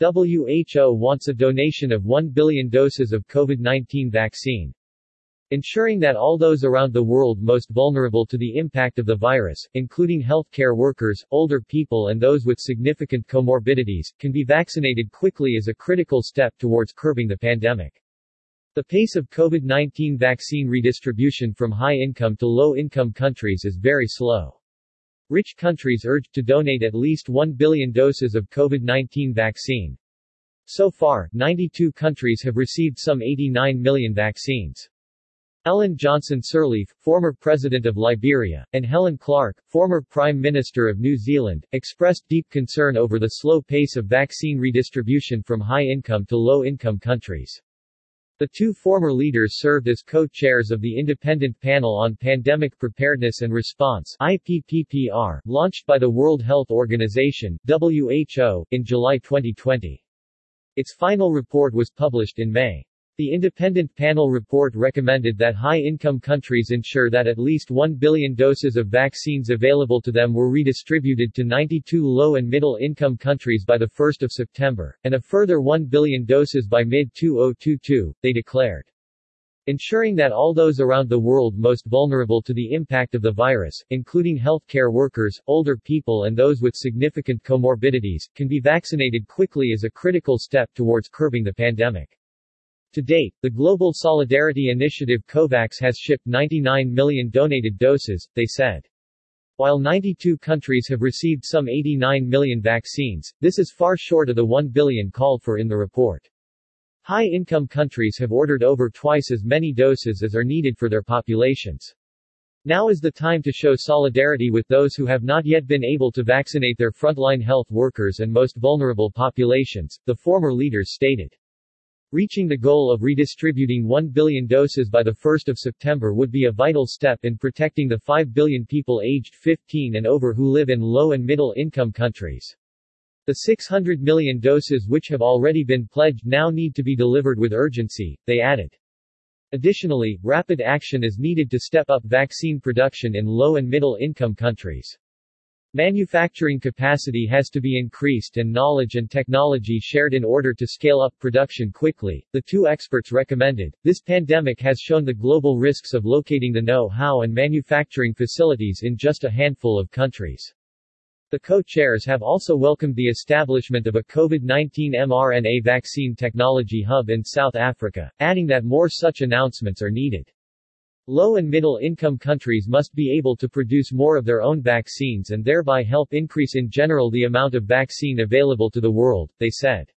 WHO wants a donation of 1 billion doses of COVID-19 vaccine. Ensuring that all those around the world most vulnerable to the impact of the virus, including healthcare workers, older people and those with significant comorbidities, can be vaccinated quickly is a critical step towards curbing the pandemic. The pace of COVID-19 vaccine redistribution from high-income to low-income countries is very slow. Rich countries urged to donate at least 1 billion doses of COVID-19 vaccine. So far, 92 countries have received some 89 million vaccines. Ellen Johnson Sirleaf, former President of Liberia, and Helen Clark, former Prime Minister of New Zealand, expressed deep concern over the slow pace of vaccine redistribution from high-income to low-income countries. The two former leaders served as co-chairs of the Independent Panel on Pandemic Preparedness and Response IPPPR, launched by the World Health Organization WHO, in July 2020. Its final report was published in May. The independent panel report recommended that high-income countries ensure that at least 1 billion doses of vaccines available to them were redistributed to 92 low- and middle-income countries by 1 September, and a further 1 billion doses by mid-2022, they declared. Ensuring that all those around the world most vulnerable to the impact of the virus, including healthcare workers, older people and those with significant comorbidities, can be vaccinated quickly is a critical step towards curbing the pandemic. To date, the Global Solidarity Initiative COVAX has shipped 99 million donated doses, they said. While 92 countries have received some 89 million vaccines, this is far short of the 1 billion called for in the report. High-income countries have ordered over twice as many doses as are needed for their populations. Now is the time to show solidarity with those who have not yet been able to vaccinate their frontline health workers and most vulnerable populations, the former leaders stated. Reaching the goal of redistributing 1 billion doses by 1 September would be a vital step in protecting the 5 billion people aged 15 and over who live in low and middle income countries. The 600 million doses which have already been pledged now need to be delivered with urgency, they added. Additionally, rapid action is needed to step up vaccine production in low and middle income countries. Manufacturing capacity has to be increased and knowledge and technology shared in order to scale up production quickly, the two experts recommended. This pandemic has shown the global risks of locating the know-how and manufacturing facilities in just a handful of countries. The co-chairs have also welcomed the establishment of a COVID-19 mRNA vaccine technology hub in South Africa, adding that more such announcements are needed. Low and middle income countries must be able to produce more of their own vaccines and thereby help increase in general the amount of vaccine available to the world, they said.